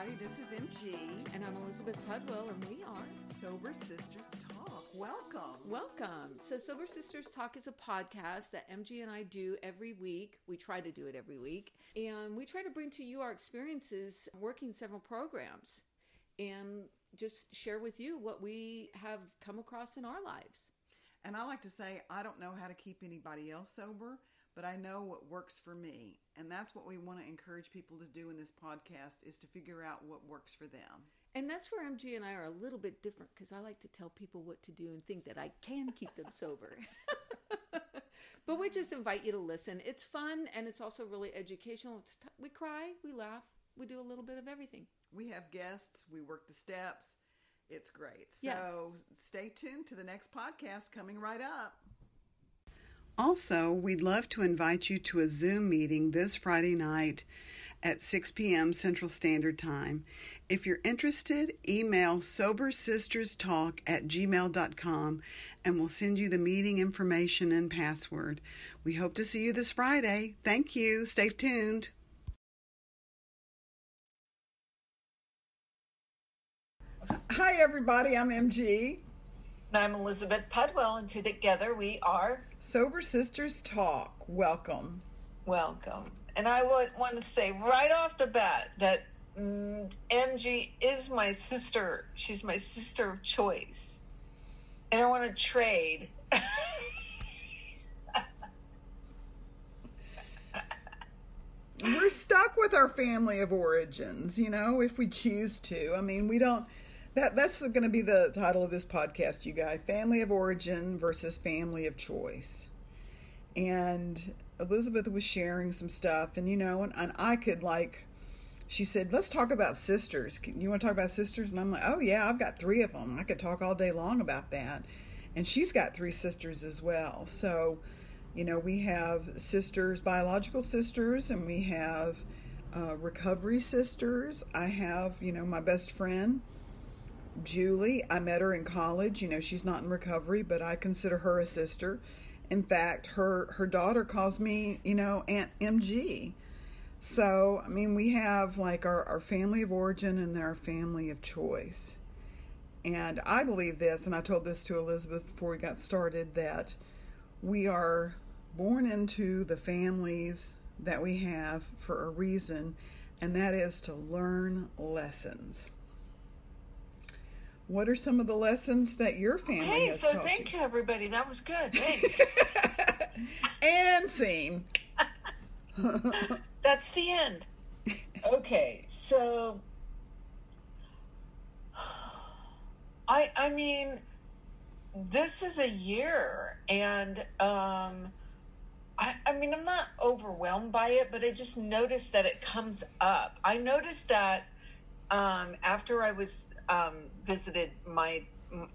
everybody. This is MG. And I'm Elizabeth Pudwell, and we are Sober Sisters Talk. Welcome. Welcome. So, Sober Sisters Talk is a podcast that MG and I do every week. We try to do it every week. And we try to bring to you our experiences working several programs and just share with you what we have come across in our lives. And I like to say, I don't know how to keep anybody else sober, but I know what works for me. And that's what we want to encourage people to do in this podcast is to figure out what works for them. And that's where MG and I are a little bit different because I like to tell people what to do and think that I can keep them sober. but we just invite you to listen. It's fun and it's also really educational. T- we cry, we laugh, we do a little bit of everything. We have guests, we work the steps. It's great. So Yeah. stay tuned to the next podcast coming right up. Also, we'd love to invite you to a Zoom meeting this Friday night at 6 p.m. Central Standard Time. If you're interested, email sobersisterstalk at gmail.com and we'll send you the meeting information and password. We hope to see you this Friday. Thank you. Stay tuned. Hi, everybody. I'm MG. And I'm Elizabeth Pudwell, and together we are Sober Sisters Talk. Welcome. welcome. And I would want to say right off the bat that mm, MG is my sister. She's my sister of choice. And I want to trade. we're stuck with our family of origins, you know, if we choose to. I mean, we don't that that's going to be the title of this podcast, you guys. Family of origin versus family of choice. And Elizabeth was sharing some stuff and you know, and, and I could like she said, "Let's talk about sisters. You want to talk about sisters?" And I'm like, "Oh yeah, I've got 3 of them. I could talk all day long about that." And she's got 3 sisters as well. So, you know, we have sisters, biological sisters, and we have uh, recovery sisters. I have, you know, my best friend, Julie. I met her in college. You know, she's not in recovery, but I consider her a sister. In fact, her her daughter calls me, you know, Aunt MG. So, I mean, we have like our, our family of origin and then our family of choice. And I believe this, and I told this to Elizabeth before we got started, that we are born into the families that we have for a reason, and that is to learn lessons. What are some of the lessons that your family Hey, has so taught thank you? you, everybody. That was good. Thanks. And scene. That's the end. Okay, so I I mean this is a year and um I, I mean I'm not overwhelmed by it, but I just noticed that it comes up. I noticed that um after I was um visited my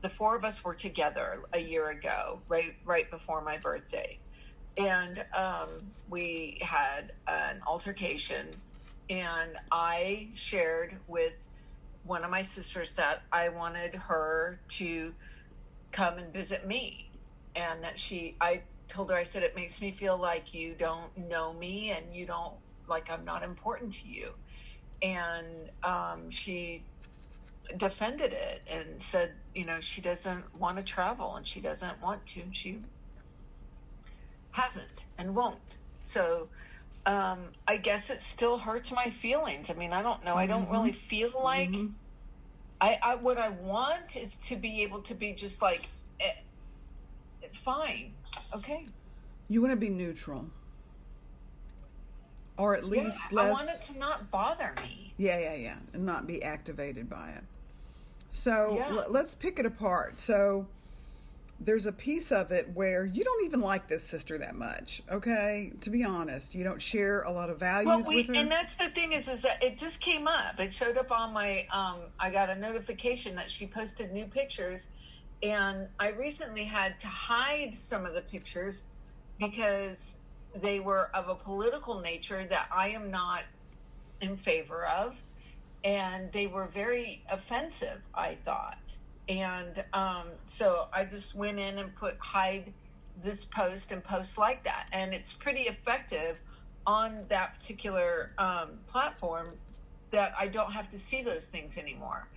the four of us were together a year ago, right right before my birthday. And um, we had an altercation and i shared with one of my sisters that i wanted her to come and visit me. And that she i told her i said it makes me feel like you don't know me and you don't like i'm not important to you. And um, she defended it and said you know she doesn't want to travel and she doesn't want to and she hasn't and won't. So um, I guess it still hurts my feelings. I mean, I don't know. I don't really feel like I, I. What I want is to be able to be just like, eh, fine, okay. You want to be neutral. Or at Yeah, least I less. want it to not bother me. Yeah, yeah, yeah, and not be activated by it. So Yeah. l- let's pick it apart. So there's a piece of it where you don't even like this sister that much. Okay, to be honest, you don't share a lot of values Well, we, with her. and that's the thing is, is that it just came up. It showed up on my. Um, I got a notification that she posted new pictures, and I recently had to hide some of the pictures because they were of a political nature that I am not in favor of, and they were very offensive. I thought, and um, so I just went in and put hide this post and posts like that, and it's pretty effective on that particular um, platform that I don't have to see those things anymore.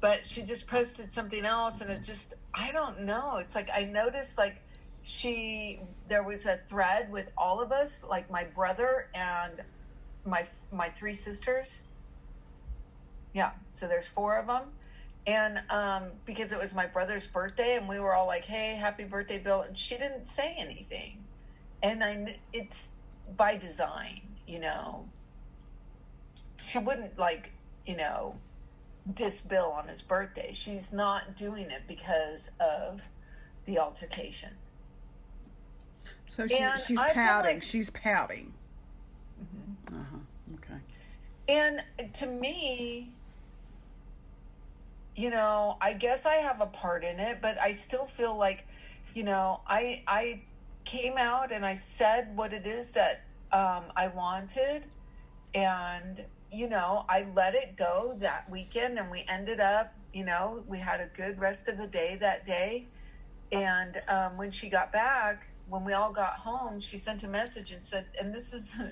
But she just posted something else, and it just, I don't know. It's like I noticed, like, she, there was a thread with all of us, like my brother and my my three sisters. Yeah, so there's four of them, and um, because it was my brother's birthday, and we were all like, "Hey, happy birthday, Bill!" and she didn't say anything, and I, it's by design, you know. She wouldn't like, you know, diss Bill on his birthday. She's not doing it because of the altercation. So she, she's pouting. like- she's pouting. Mm-hmm. Uh huh. Okay. And to me, you know, I guess I have a part in it, but I still feel like, you know, I I came out and I said what it is that um, I wanted, and you know, I let it go that weekend, and we ended up, you know, we had a good rest of the day that day, and um, when she got back, when we all got home, she sent a message and said, and this is.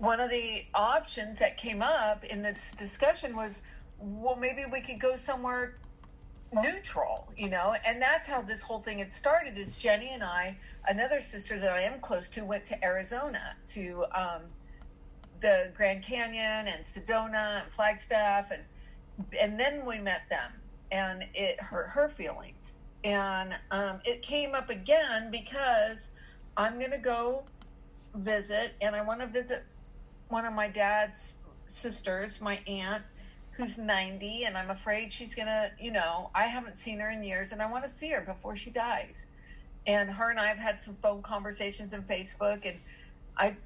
one of the options that came up in this discussion was well maybe we could go somewhere neutral you know? And that's how this whole thing had started is jenny and i another sister that i am close to went to arizona to um, the grand canyon and sedona and flagstaff and and then we met them and it hurt her feelings. And um, it came up again because i'm going to go visit and I want to visit one of my dad's sisters, my aunt, who's 90, and I'm afraid she's going to, you know, I haven't seen her in years and I want to see her before she dies. And her and I have had some phone conversations on Facebook and I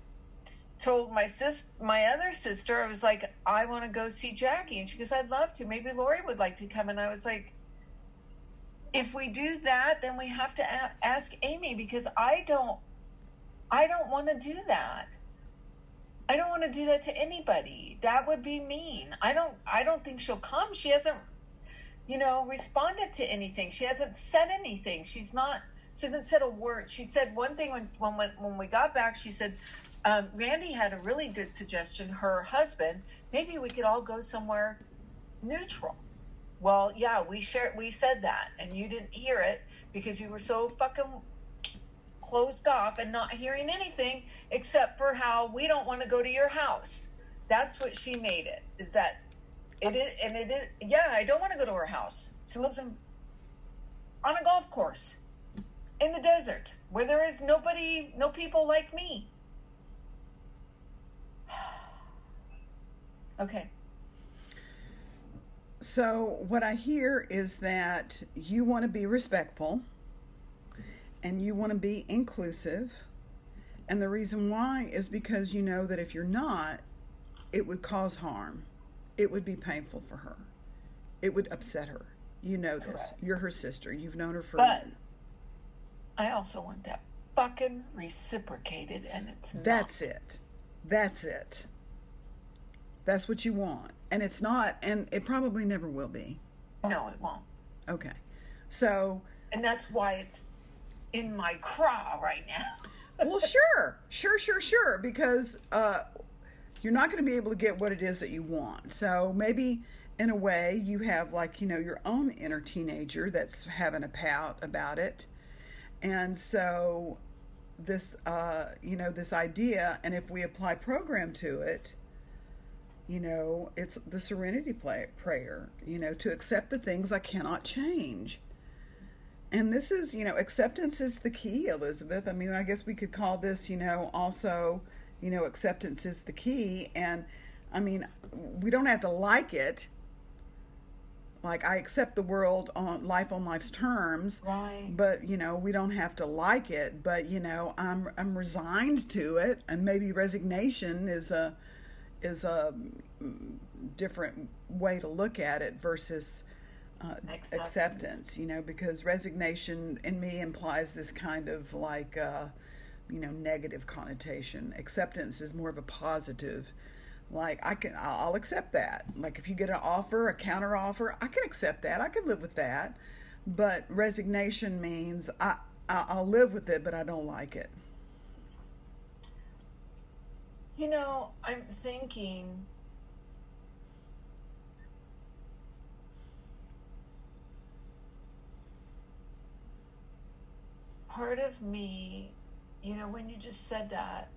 told my sis my other sister I was like I want to go see Jackie and she goes I'd love to maybe Lori would like to come and I was like if we do that then we have to ask Amy because I don't I don't want to do that. I don't want to do that to anybody. That would be mean. I don't I don't think she'll come. She hasn't you know responded to anything. She hasn't said anything. She's not she hasn't said a word. She said one thing when when when, we got back she said um, Randy had a really good suggestion. Her husband, maybe we could all go somewhere neutral. Well, yeah, we shared. We said that, and you didn't hear it because you were so fucking closed off and not hearing anything except for how we don't want to go to your house. That's what she made it. Is that it is and it is yeah, I don't want to go to her house. She lives in on a golf course in the desert where there is nobody no people like me. okay. So what I hear is that you want to be respectful and you want to be inclusive. And the reason why is because you know that if you're not, it would cause harm. It would be painful for her. It would upset her. You know this. Correct. You're her sister. You've known her for But I also want that fucking reciprocated and it's That's it. That's it. That's what you want. And it's not, and it probably never will be. no, it won't. Okay. So, And that's why it's in my craw right now. well, sure, sure, sure, sure, because uh, you're not going to be able to get what it is that you want. So maybe in a way you have like you know your own inner teenager that's having a pout about it, and so this uh, you know this idea, and if we apply program to it. You know, it's the serenity play, prayer, you know, to accept the things I cannot change. And this is, you know, acceptance is the key, Elizabeth. I mean, I guess we could call this, you know, also, you know, acceptance is the key. And I mean, we don't have to like it. Like, I accept the world on life on life's terms, Right. but you know, we don't have to like it. But you know, I'm I'm resigned to it, and maybe resignation is a is a mm, different way to look at it versus uh, Acceptance. acceptance, you know, because resignation in me implies this kind of like, uh, you know, negative connotation. Acceptance is more of a positive. Like I can, I'll accept that. Like if you get an offer, a counter offer, I can accept that. I can live with that. But resignation means I I'll live with it, but I don't like it. You know, I'm thinking part of me, you know, when you just said that,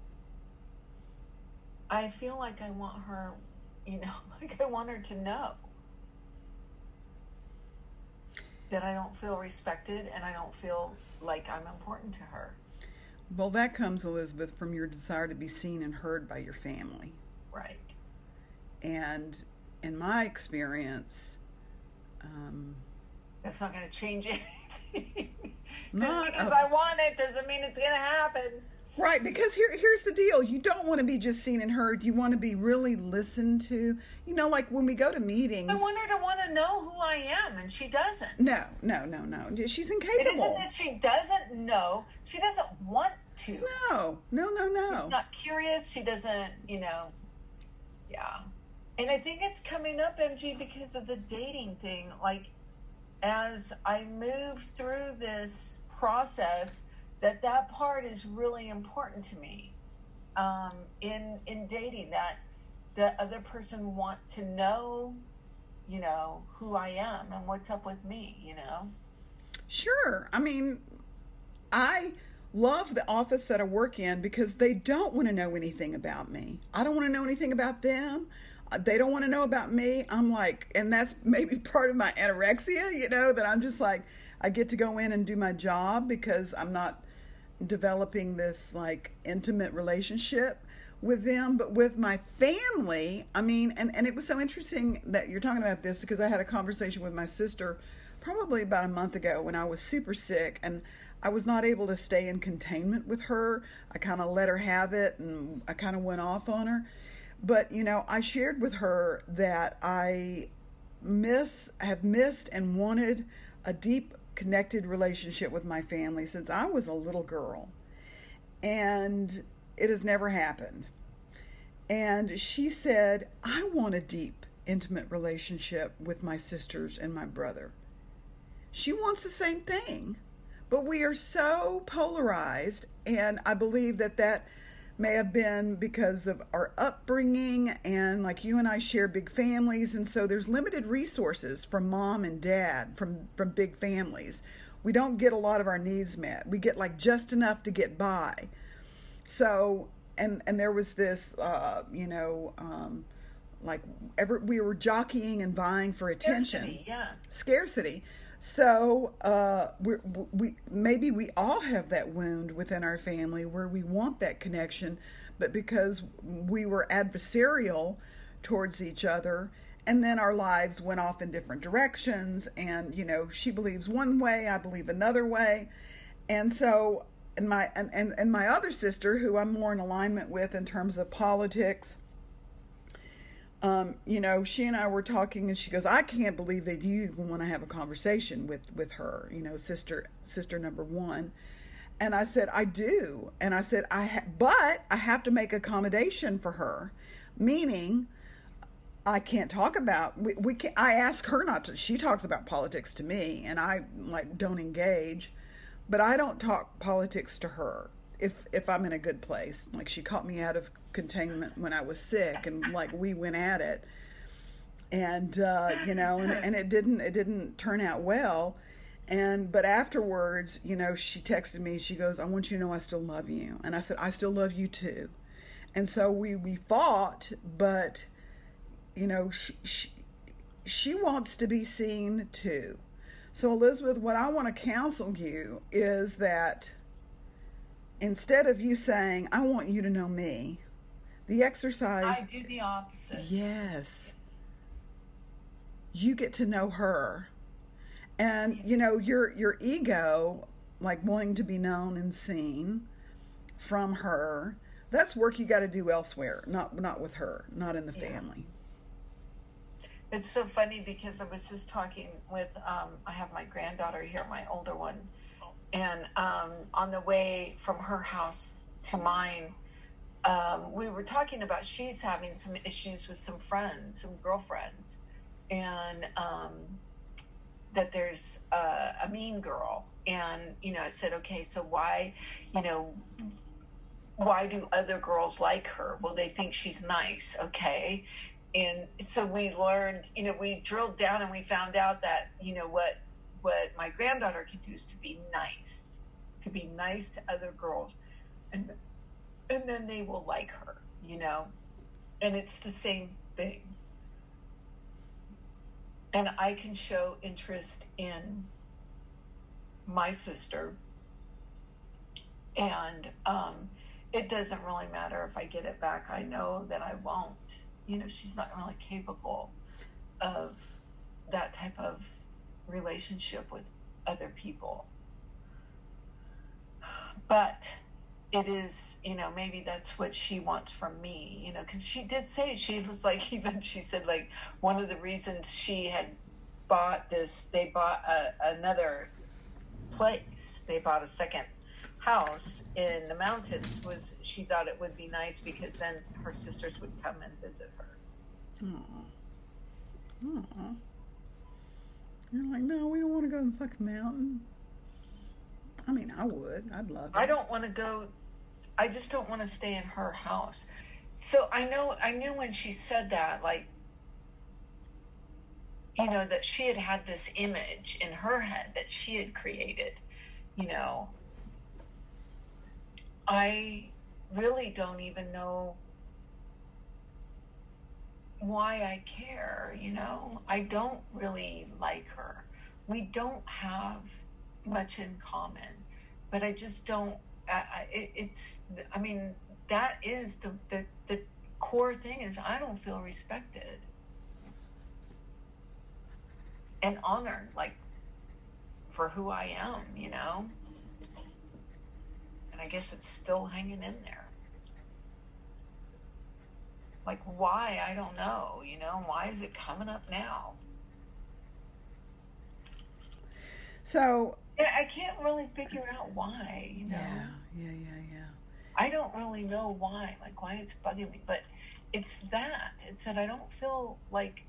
I feel like I want her, you know, like I want her to know that I don't feel respected and I don't feel like I'm important to her. Well, that comes, Elizabeth, from your desire to be seen and heard by your family. Right. And in my experience, um, that's not going to change anything. not Just because a- I want it doesn't mean it's going to happen. Right, because here here's the deal. You don't want to be just seen and heard. You want to be really listened to. You know, like when we go to meetings. I want her to want to know who I am, and she doesn't. no, no, no, no. She's incapable. isn't that she doesn't know; she doesn't want to. No, no, no, no. She's not curious. She doesn't, you know. Yeah, and I think it's coming up, MG, because of the dating thing. Like, as I move through this process, that that part is really important to me. Um, in in dating, that the other person want to know, you know, who I am and what's up with me. You know. Sure. I mean, I love the office that I work in because they don't want to know anything about me. I don't want to know anything about them. They don't want to know about me. I'm like, and that's maybe part of my anorexia, you know, that I'm just like, I get to go in and do my job because I'm not developing this like intimate relationship with them but with my family i mean and, and it was so interesting that you're talking about this because i had a conversation with my sister probably about a month ago when i was super sick and i was not able to stay in containment with her i kind of let her have it and i kind of went off on her but you know i shared with her that i miss have missed and wanted a deep connected relationship with my family since I was a little girl. And it has never happened. And she said, I want a deep, intimate relationship with my sisters and my brother. She wants the same thing, but we are so polarized. And I believe that that may have been because of our upbringing and like you and I share big families and so there's limited resources from mom and dad from from big families. We don't get a lot of our needs met. We get like just enough to get by. So and and there was this uh you know um like ever we were jockeying and vying for attention Scarcity, yeah. scarcity. So uh, we maybe we all have that wound within our family where we want that connection, but because we were adversarial towards each other, and then our lives went off in different directions, and you know she believes one way, I believe another way, and so and my and, and, and my other sister who I'm more in alignment with in terms of politics um, you know, she and I were talking, and she goes, "I can't believe that you even want to have a conversation with with her." You know, sister sister number one. And I said, "I do," and I said, "I ha- but I have to make accommodation for her, meaning." I can't talk about we, we can I ask her not to she talks about politics to me and I like don't engage but I don't talk politics to her if if I'm in a good place. Like she caught me out of containment when I was sick, and like we went at it, and uh, you know, and, and it didn't it didn't turn out well. And but afterwards, you know, she texted me. She goes, "I want you to know I still love you," and I said, "I still love you too." And so we we fought, but you know, she she, she wants to be seen too. So, Elizabeth, what I want to counsel you is that instead of you saying, I want you to know me, the exercise, I do the opposite. yes, you get to know her. And, you know, your, your ego, like wanting to be known and seen from her, that's work you got to do elsewhere, not, not with her, not in the Yeah. family. It's so funny because I was just talking with, um, I have my granddaughter here, my older one, and um, on the way from her house to mine, um, we were talking about she's having some issues with some friends, some girlfriends, and um, that there's a, a mean girl. And, you know, I said, okay, so why, you know, why do other girls like her? Well, they think she's nice, okay? And so we learned, you know, we drilled down and we found out that, you know, what what my granddaughter can do is to be nice, to be nice to other girls, and and then they will like her, you know, and it's the same thing. And I can show interest in my sister, and um, it doesn't really matter if I get it back. I know that I won't. You know, she's not really capable of that type of relationship with other people. But it is, you know, maybe that's what she wants from me, you know, because she did say, she was like, even she said, like, one of the reasons she had bought this, they bought a, another place, they bought a second house in the mountains, was she thought it would be nice because then her sisters would come and visit her. Aww. Aww. You're like, no, we don't want to go in the fucking mountain. I mean, I would. I'd love it. I don't want to go. I just don't want to stay in her house. So I know. I knew when she said that, like, you know, that she had had this image in her head that she had created. You know, I really don't even know why I care, you know? I don't really like her. We don't have much in common, but I just don't. I, it, it's. I mean, that is the, the the core thing is I don't feel respected and honored, like for who I am, you know. And I guess it's still hanging in there. Like, why? I don't know. You know, why is it coming up now? So. Yeah, I can't really figure out why, you know? Yeah, yeah, yeah, yeah. I don't really know why, like, why it's bugging me, but it's that. It's that I don't feel like.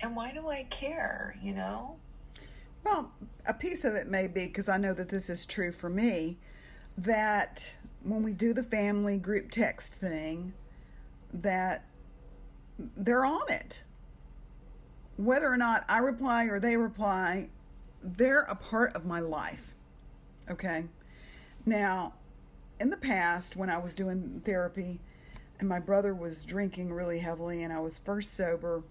And why do I care, you know? Well, a piece of it may be because I know that this is true for me that when we do the family group text thing that they're on it. Whether or not I reply or they reply, they're a part of my life. Okay? Now, in the past, when I was doing therapy and my brother was drinking really heavily and I was first sober,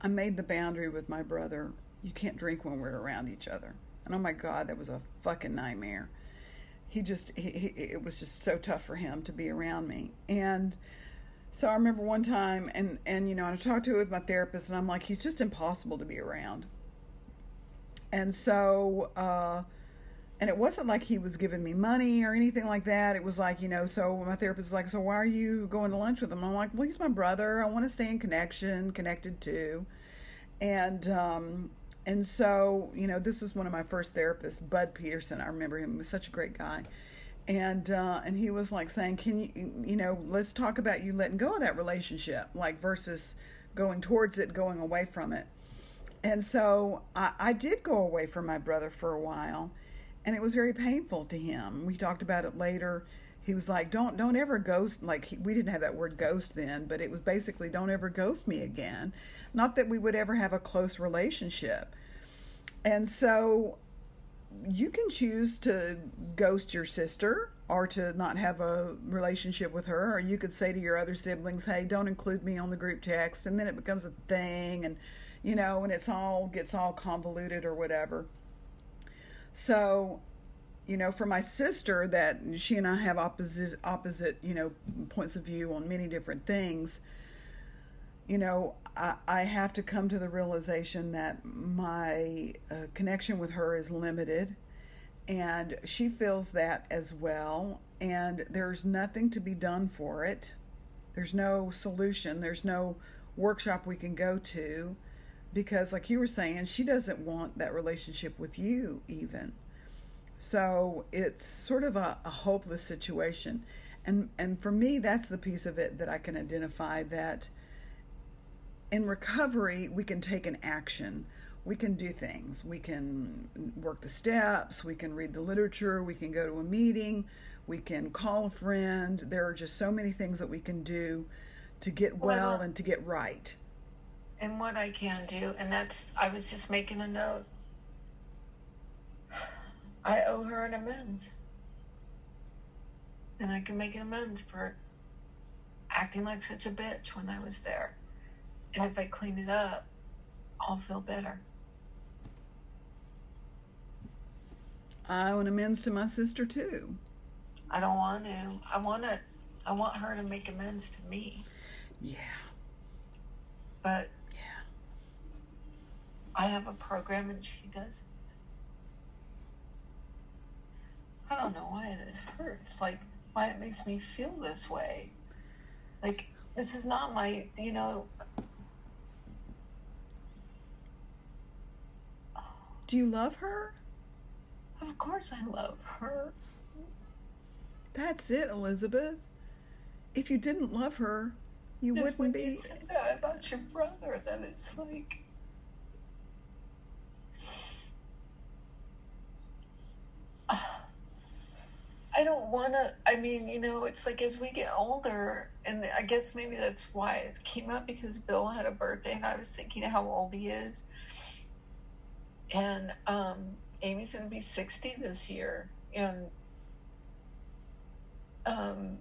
I made the boundary with my brother you can't drink when we're around each other. And oh my God, that was a fucking nightmare he just he, he, it was just so tough for him to be around me and so i remember one time and and you know i talked to it with my therapist and i'm like he's just impossible to be around. And so uh and it wasn't like he was giving me money or anything like that. It was like you know so my therapist is like so why are you going to lunch with him? I'm like well he's my brother. I want to stay in connection connected to. And um and so, you know, this was one of my first therapists, Bud Peterson. I remember him; he was such a great guy. And uh, and he was like saying, "Can you, you know, let's talk about you letting go of that relationship, like versus going towards it, going away from it." And so I, I did go away from my brother for a while, and it was very painful to him. We talked about it later. He was like, "Don't don't ever ghost." Like he, we didn't have that word ghost then, but it was basically, "Don't ever ghost me again." Not that we would ever have a close relationship. And so you can choose to ghost your sister or to not have a relationship with her, or you could say to your other siblings, hey, don't include me on the group text, and then it becomes a thing, and you know, and it's all gets all convoluted or whatever. So, you know, for my sister, that she and I have opposite opposite, you know, points of view on many different things you know, I, I, have to come to the realization that my uh, connection with her is limited, and she feels that as well. And there's nothing to be done for it. There's no solution. There's no workshop we can go to because, like you were saying, she doesn't want that relationship with you, even. So it's sort of a, a hopeless situation. And, and for me, that's the piece of it that I can identify that in recovery, we can take an action. We can do things. We can work the steps. We can read the literature. We can go to a meeting. We can call a friend. There are just so many things that we can do to get well, well and to get right. And what I can do, and that's, I was just making a note. I owe her an amends. And I can make an amends for acting like such a bitch when I was there. And if I clean it up, I'll feel better. I want amends to my sister too. I don't want to. I want to. I want her to make amends to me. Yeah. But Yeah. I have a program and she doesn't. I don't know why this hurts. Like why it makes me feel this way. Like this is not my. You know. Do you love her? Of course, I love her. That's it, Elizabeth. If you didn't love her, you wouldn't be. You said that about your brother. That it's like. I don't want to. I mean, you know, it's like as we get older, and I guess maybe that's why it came up because Bill had a birthday, and I was thinking how old he is. And um, Amy's going to be 60 this year. And um,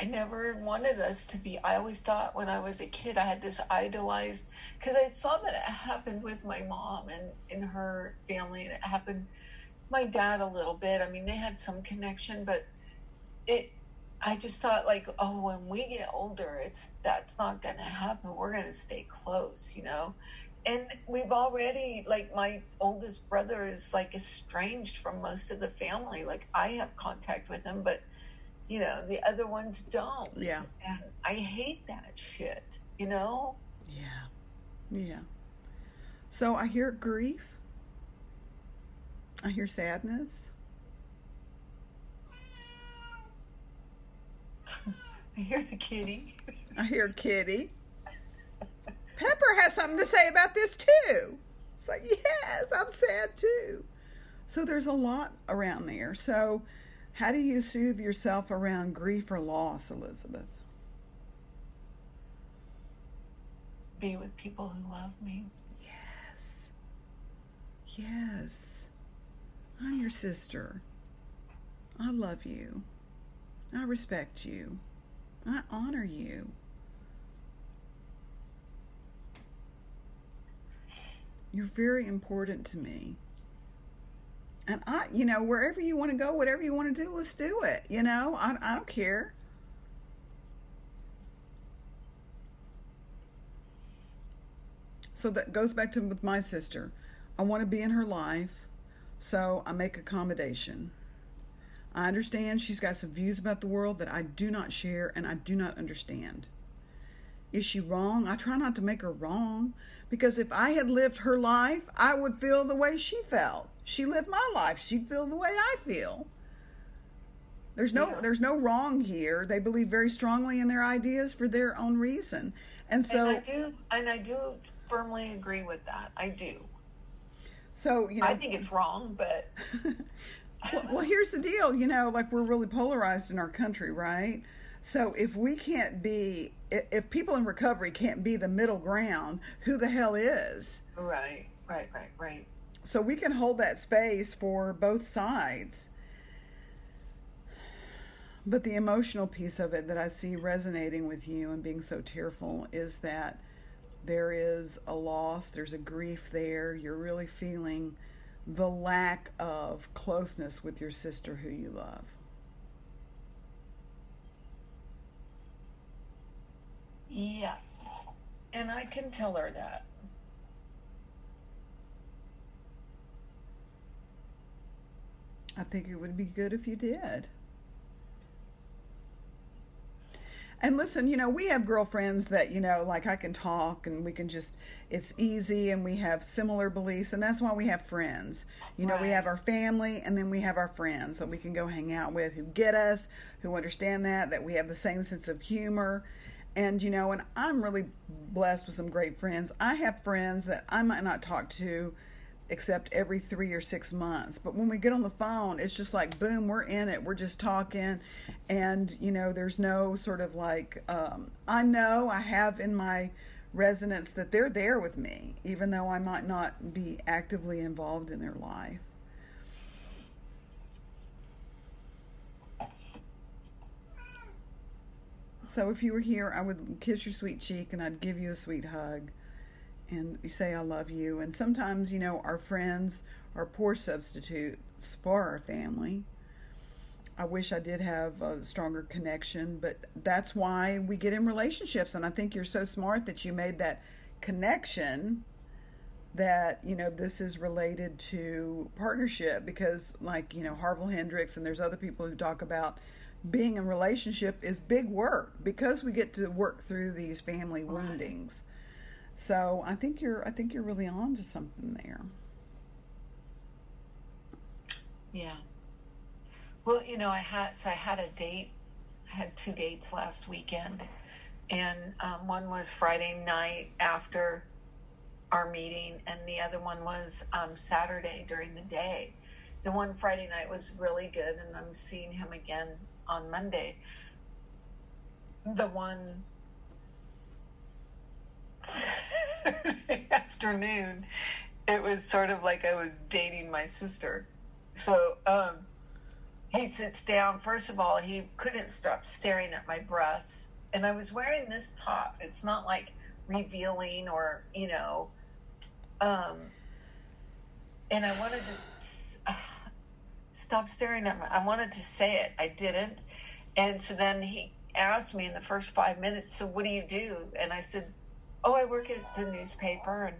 I never wanted us to be. I always thought when I was a kid, I had this idolized because I saw that it happened with my mom and in her family, and it happened my dad a little bit. I mean, they had some connection, but it. I just thought like, oh, when we get older, it's that's not going to happen. We're going to stay close, you know. And we've already like my oldest brother is like estranged from most of the family. Like I have contact with him, but you know the other ones don't. Yeah. And I hate that shit. You know. Yeah. Yeah. So I hear grief. I hear sadness. I hear the kitty. I hear Kitty. Pepper has something to say about this too. It's like, yes, I'm sad too. So there's a lot around there. So, how do you soothe yourself around grief or loss, Elizabeth? Be with people who love me. Yes. Yes. I'm your sister. I love you. I respect you. I honor you. You're very important to me. And I, you know, wherever you want to go, whatever you want to do, let's do it. You know, I, I don't care. So that goes back to with my sister. I want to be in her life, so I make accommodation. I understand she's got some views about the world that I do not share and I do not understand. Is she wrong? I try not to make her wrong because if I had lived her life, I would feel the way she felt. She lived my life, she'd feel the way I feel. There's no Yeah. there's no wrong here. They believe very strongly in their ideas for their own reason. And so and I do, and I do firmly agree with that. I do. so you know I think it's wrong, but well, well, here's the deal. You know, like we're really polarized in our country, right? So if we can't be, if people in recovery can't be the middle ground, who the hell is? right, right, right, right. So we can hold that space for both sides. But the emotional piece of it that I see resonating with you and being so tearful is that there is a loss, there's a grief there. You're really feeling the lack of closeness with your sister who you love. Yeah, and I can tell her that. I think it would be good if you did. And listen, you know, we have girlfriends that, you know, like I can talk and we can just, it's easy and we have similar beliefs. And that's why we have friends. You know, we have our family and then we have our friends that we can go hang out with who get us, who understand that, that we have the same sense of humor. And, you know, and I'm really blessed with some great friends. I have friends that I might not talk to except every three or six months. But when we get on the phone, it's just like, boom, we're in it. We're just talking. And, you know, there's no sort of like, um, I know I have in my resonance that they're there with me, even though I might not be actively involved in their life. So if you were here, I would kiss your sweet cheek and I'd give you a sweet hug and say I love you. And sometimes, you know, our friends are poor substitutes for our family. I wish I did have a stronger connection, but that's why we get in relationships. And I think you're so smart that you made that connection that, you know, this is related to partnership because, like, you know, Harville Hendrix and there's other people who talk about being in relationship is big work because we get to work through these family woundings. So I think you're I think you're really on to something there. Yeah. Well, you know, I had so I had a date. I had two dates last weekend, and um, one was Friday night after our meeting, and the other one was um, Saturday during the day. The one Friday night was really good, and I'm seeing him again on Monday. The one afternoon, it was sort of like I was dating my sister. So um, he sits down. First of all, he couldn't stop staring at my breasts. And I was wearing this top. It's not like revealing or, you know, um, and I wanted to uh, stop staring at me. I wanted to say it. I didn't. And so then he asked me in the first five minutes, so what do you do? And I said, oh, I work at the newspaper. And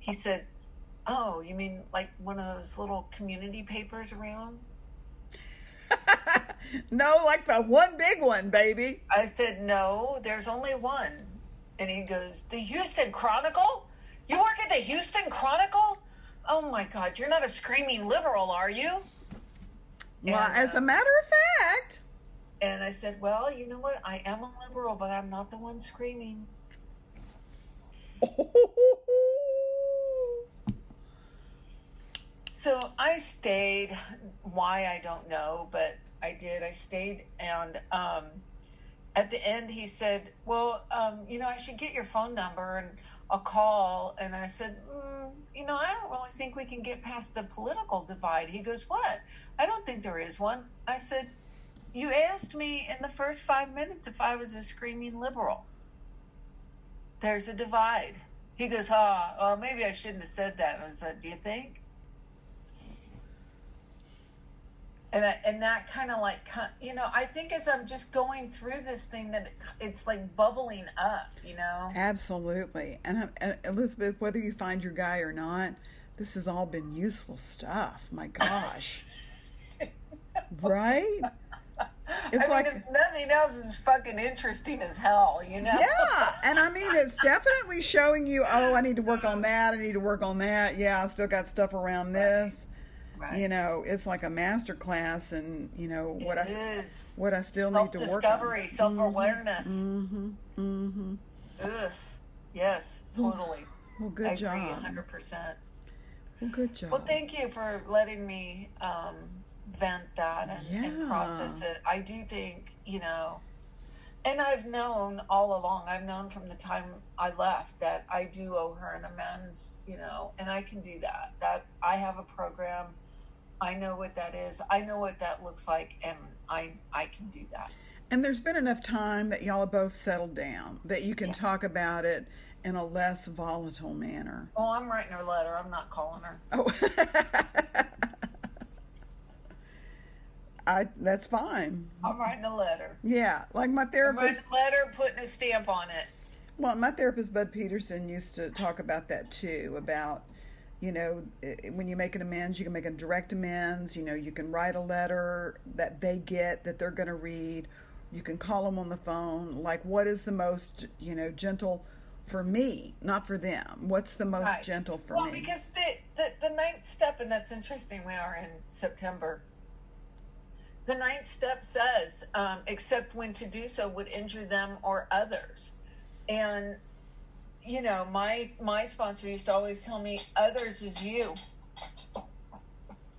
he said, oh, you mean like one of those little community papers around? no, like the one big one, baby. I said, no, there's only one. And he goes, the Houston Chronicle? You work at the Houston Chronicle? Oh my God, you're not a screaming liberal, are you? Well, and, as uh, a matter of fact. And I said, well, you know what? I am a liberal, but I'm not the one screaming. so I stayed. Why I don't know, but I did. I stayed, and um, at the end he said, "Well, um, you know, I should get your phone number and a call." And I said, mm, "You know, I don't really think we can get past the political divide." He goes, "What? I don't think there is one." I said, "You asked me in the first five minutes if I was a screaming liberal." there's a divide. He goes, ah, oh, well, maybe I shouldn't have said that. I like, do you think? And, I, and that kind of like, you know, I think as I'm just going through this thing that it, it's like bubbling up, you know? Absolutely. And, and Elizabeth, whether you find your guy or not, this has all been useful stuff. My gosh. right? It's I like mean, nothing else is fucking interesting as hell, you know. Yeah, and I mean, it's definitely showing you. Oh, I need to work on that. I need to work on that. Yeah, I still got stuff around this. Right. You know, it's like a master class, and you know what it I is. what I still need to work on. Discovery, self awareness. Mm-hmm. Mm-hmm. Ugh. Yes, totally. Well, good I job. Hundred percent. Well, good job. Well, thank you for letting me. Um, vent that and, yeah. and process it. I do think, you know, and I've known all along, I've known from the time I left that I do owe her an amends, you know, and I can do that. That I have a program. I know what that is. I know what that looks like and I I can do that. And there's been enough time that y'all have both settled down that you can yeah. talk about it in a less volatile manner. Oh, I'm writing her letter. I'm not calling her. Oh. I that's fine. I'm writing a letter. Yeah, like my therapist. I'm writing a letter, putting a stamp on it. Well, my therapist Bud Peterson used to talk about that too. About you know when you make an amends, you can make a direct amends. You know, you can write a letter that they get that they're going to read. You can call them on the phone. Like, what is the most you know gentle for me, not for them? What's the most right. gentle for well, me? Well, because the, the the ninth step, and that's interesting. We are in September the ninth step says, um, except when to do so would injure them or others. And you know, my my sponsor used to always tell me, others is you.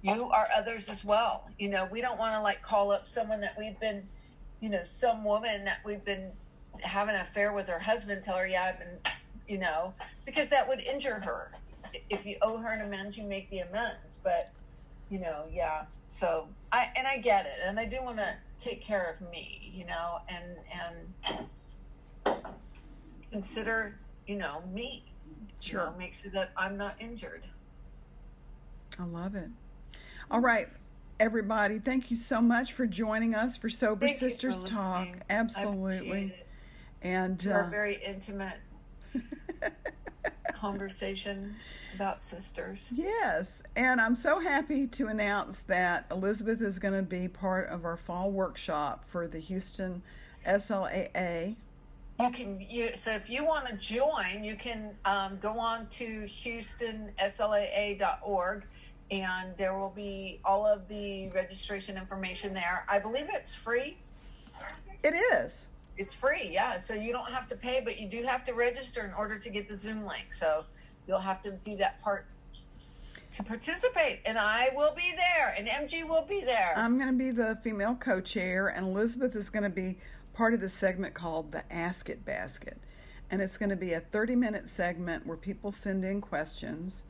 You are others as well. You know, we don't want to like call up someone that we've been, you know, some woman that we've been having an affair with her husband, tell her, yeah, I've been you know, because that would injure her. If you owe her an amends, you make the amends. But, you know, yeah. So I and I get it, and I do want to take care of me, you know, and and consider, you know, me. Sure. You know, make sure that I'm not injured. I love it. All right, everybody, thank you so much for joining us for Sober Thank you for Sisters Talk. Absolutely. And uh, a very intimate conversation about sisters. yes, and I'm so happy to announce that Elizabeth is going to be part of our fall workshop for the Houston SLAA. You can you so if you want to join, you can um, go on to HoustonSLAA.org, and there will be all of the registration information there. I believe it's free. It is. It's free, yeah. So you don't have to pay, but you do have to register in order to get the Zoom link. So you'll have to do that part to participate, and I will be there, and MG will be there. I'm going to be the female co chair, and Elizabeth is going to be part of the segment called the Ask It Basket. And it's going to be a 30 minute segment where people send in questions.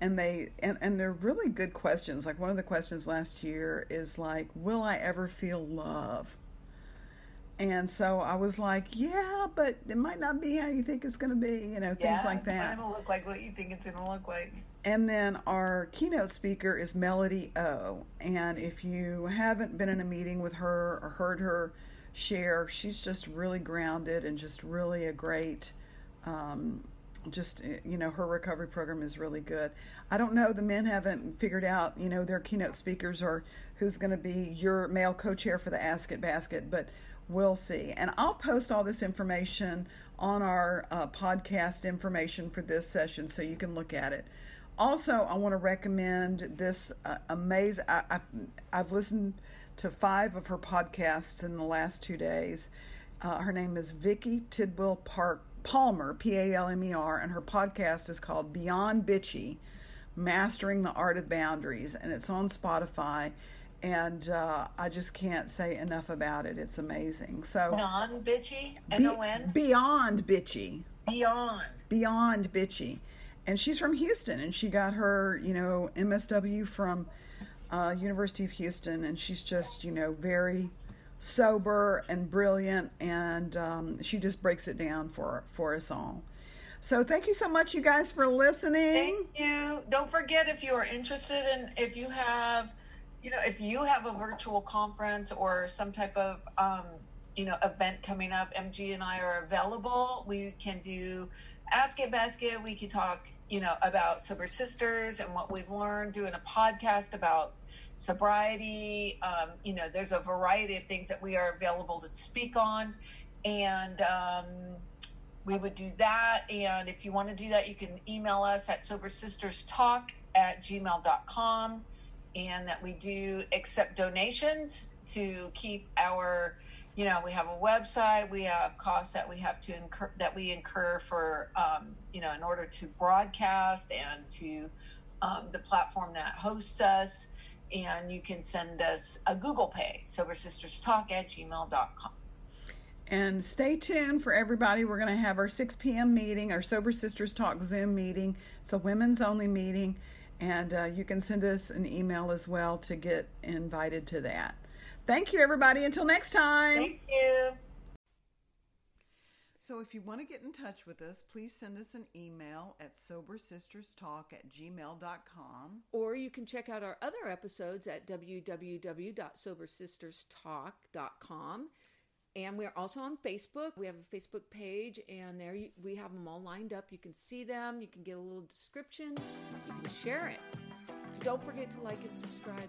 And they and, and they're really good questions. Like one of the questions last year is like, Will I ever feel love? And so I was like, Yeah, but it might not be how you think it's gonna be, you know, things like that. It's gonna look like what you think it's gonna look like. And then our keynote speaker is Melody O. And if you haven't been in a meeting with her or heard her share, she's just really grounded and just really a great, um, just, you know, her recovery program is really good. I don't know, the men haven't figured out, you know, their keynote speakers or who's going to be your male co chair for the Ask It Basket, but we'll see. And I'll post all this information on our uh, podcast information for this session so you can look at it. Also, I want to recommend this uh, amazing. I, I've listened to five of her podcasts in the last two days. Uh, her name is Vicki Tidwell Park Palmer, P A L M E R, and her podcast is called Beyond Bitchy Mastering the Art of Boundaries, and it's on Spotify. And uh, I just can't say enough about it. It's amazing. So, Non bitchy, N O N, beyond bitchy beyond. beyond bitchy. And she's from Houston, and she got her, you know, MSW from uh, University of Houston, and she's just, you know, very sober and brilliant, and um, she just breaks it down for for us all. So thank you so much, you guys, for listening. Thank you. Don't forget if you are interested in if you have, you know, if you have a virtual conference or some type of, um, you know, event coming up, MG and I are available. We can do Ask It Basket. We can talk, you know, about sober sisters and what we've learned. Doing a podcast about sobriety. Um, you know, there's a variety of things that we are available to speak on, and. Um, we would do that. And if you want to do that, you can email us at sobersisterstalk at gmail.com. And that we do accept donations to keep our, you know, we have a website, we have costs that we have to incur, that we incur for, um, you know, in order to broadcast and to um, the platform that hosts us. And you can send us a Google Pay, Sober Sisters Talk at gmail.com. And stay tuned for everybody. We're going to have our 6 p.m. meeting, our Sober Sisters Talk Zoom meeting. It's a women's only meeting, and uh, you can send us an email as well to get invited to that. Thank you, everybody. Until next time. Thank you. So, if you want to get in touch with us, please send us an email at sobersisterstalk at gmail.com. Or you can check out our other episodes at www.sobersisterstalk.com. And we're also on Facebook. We have a Facebook page, and there you, we have them all lined up. You can see them, you can get a little description, you can share it. Don't forget to like and subscribe.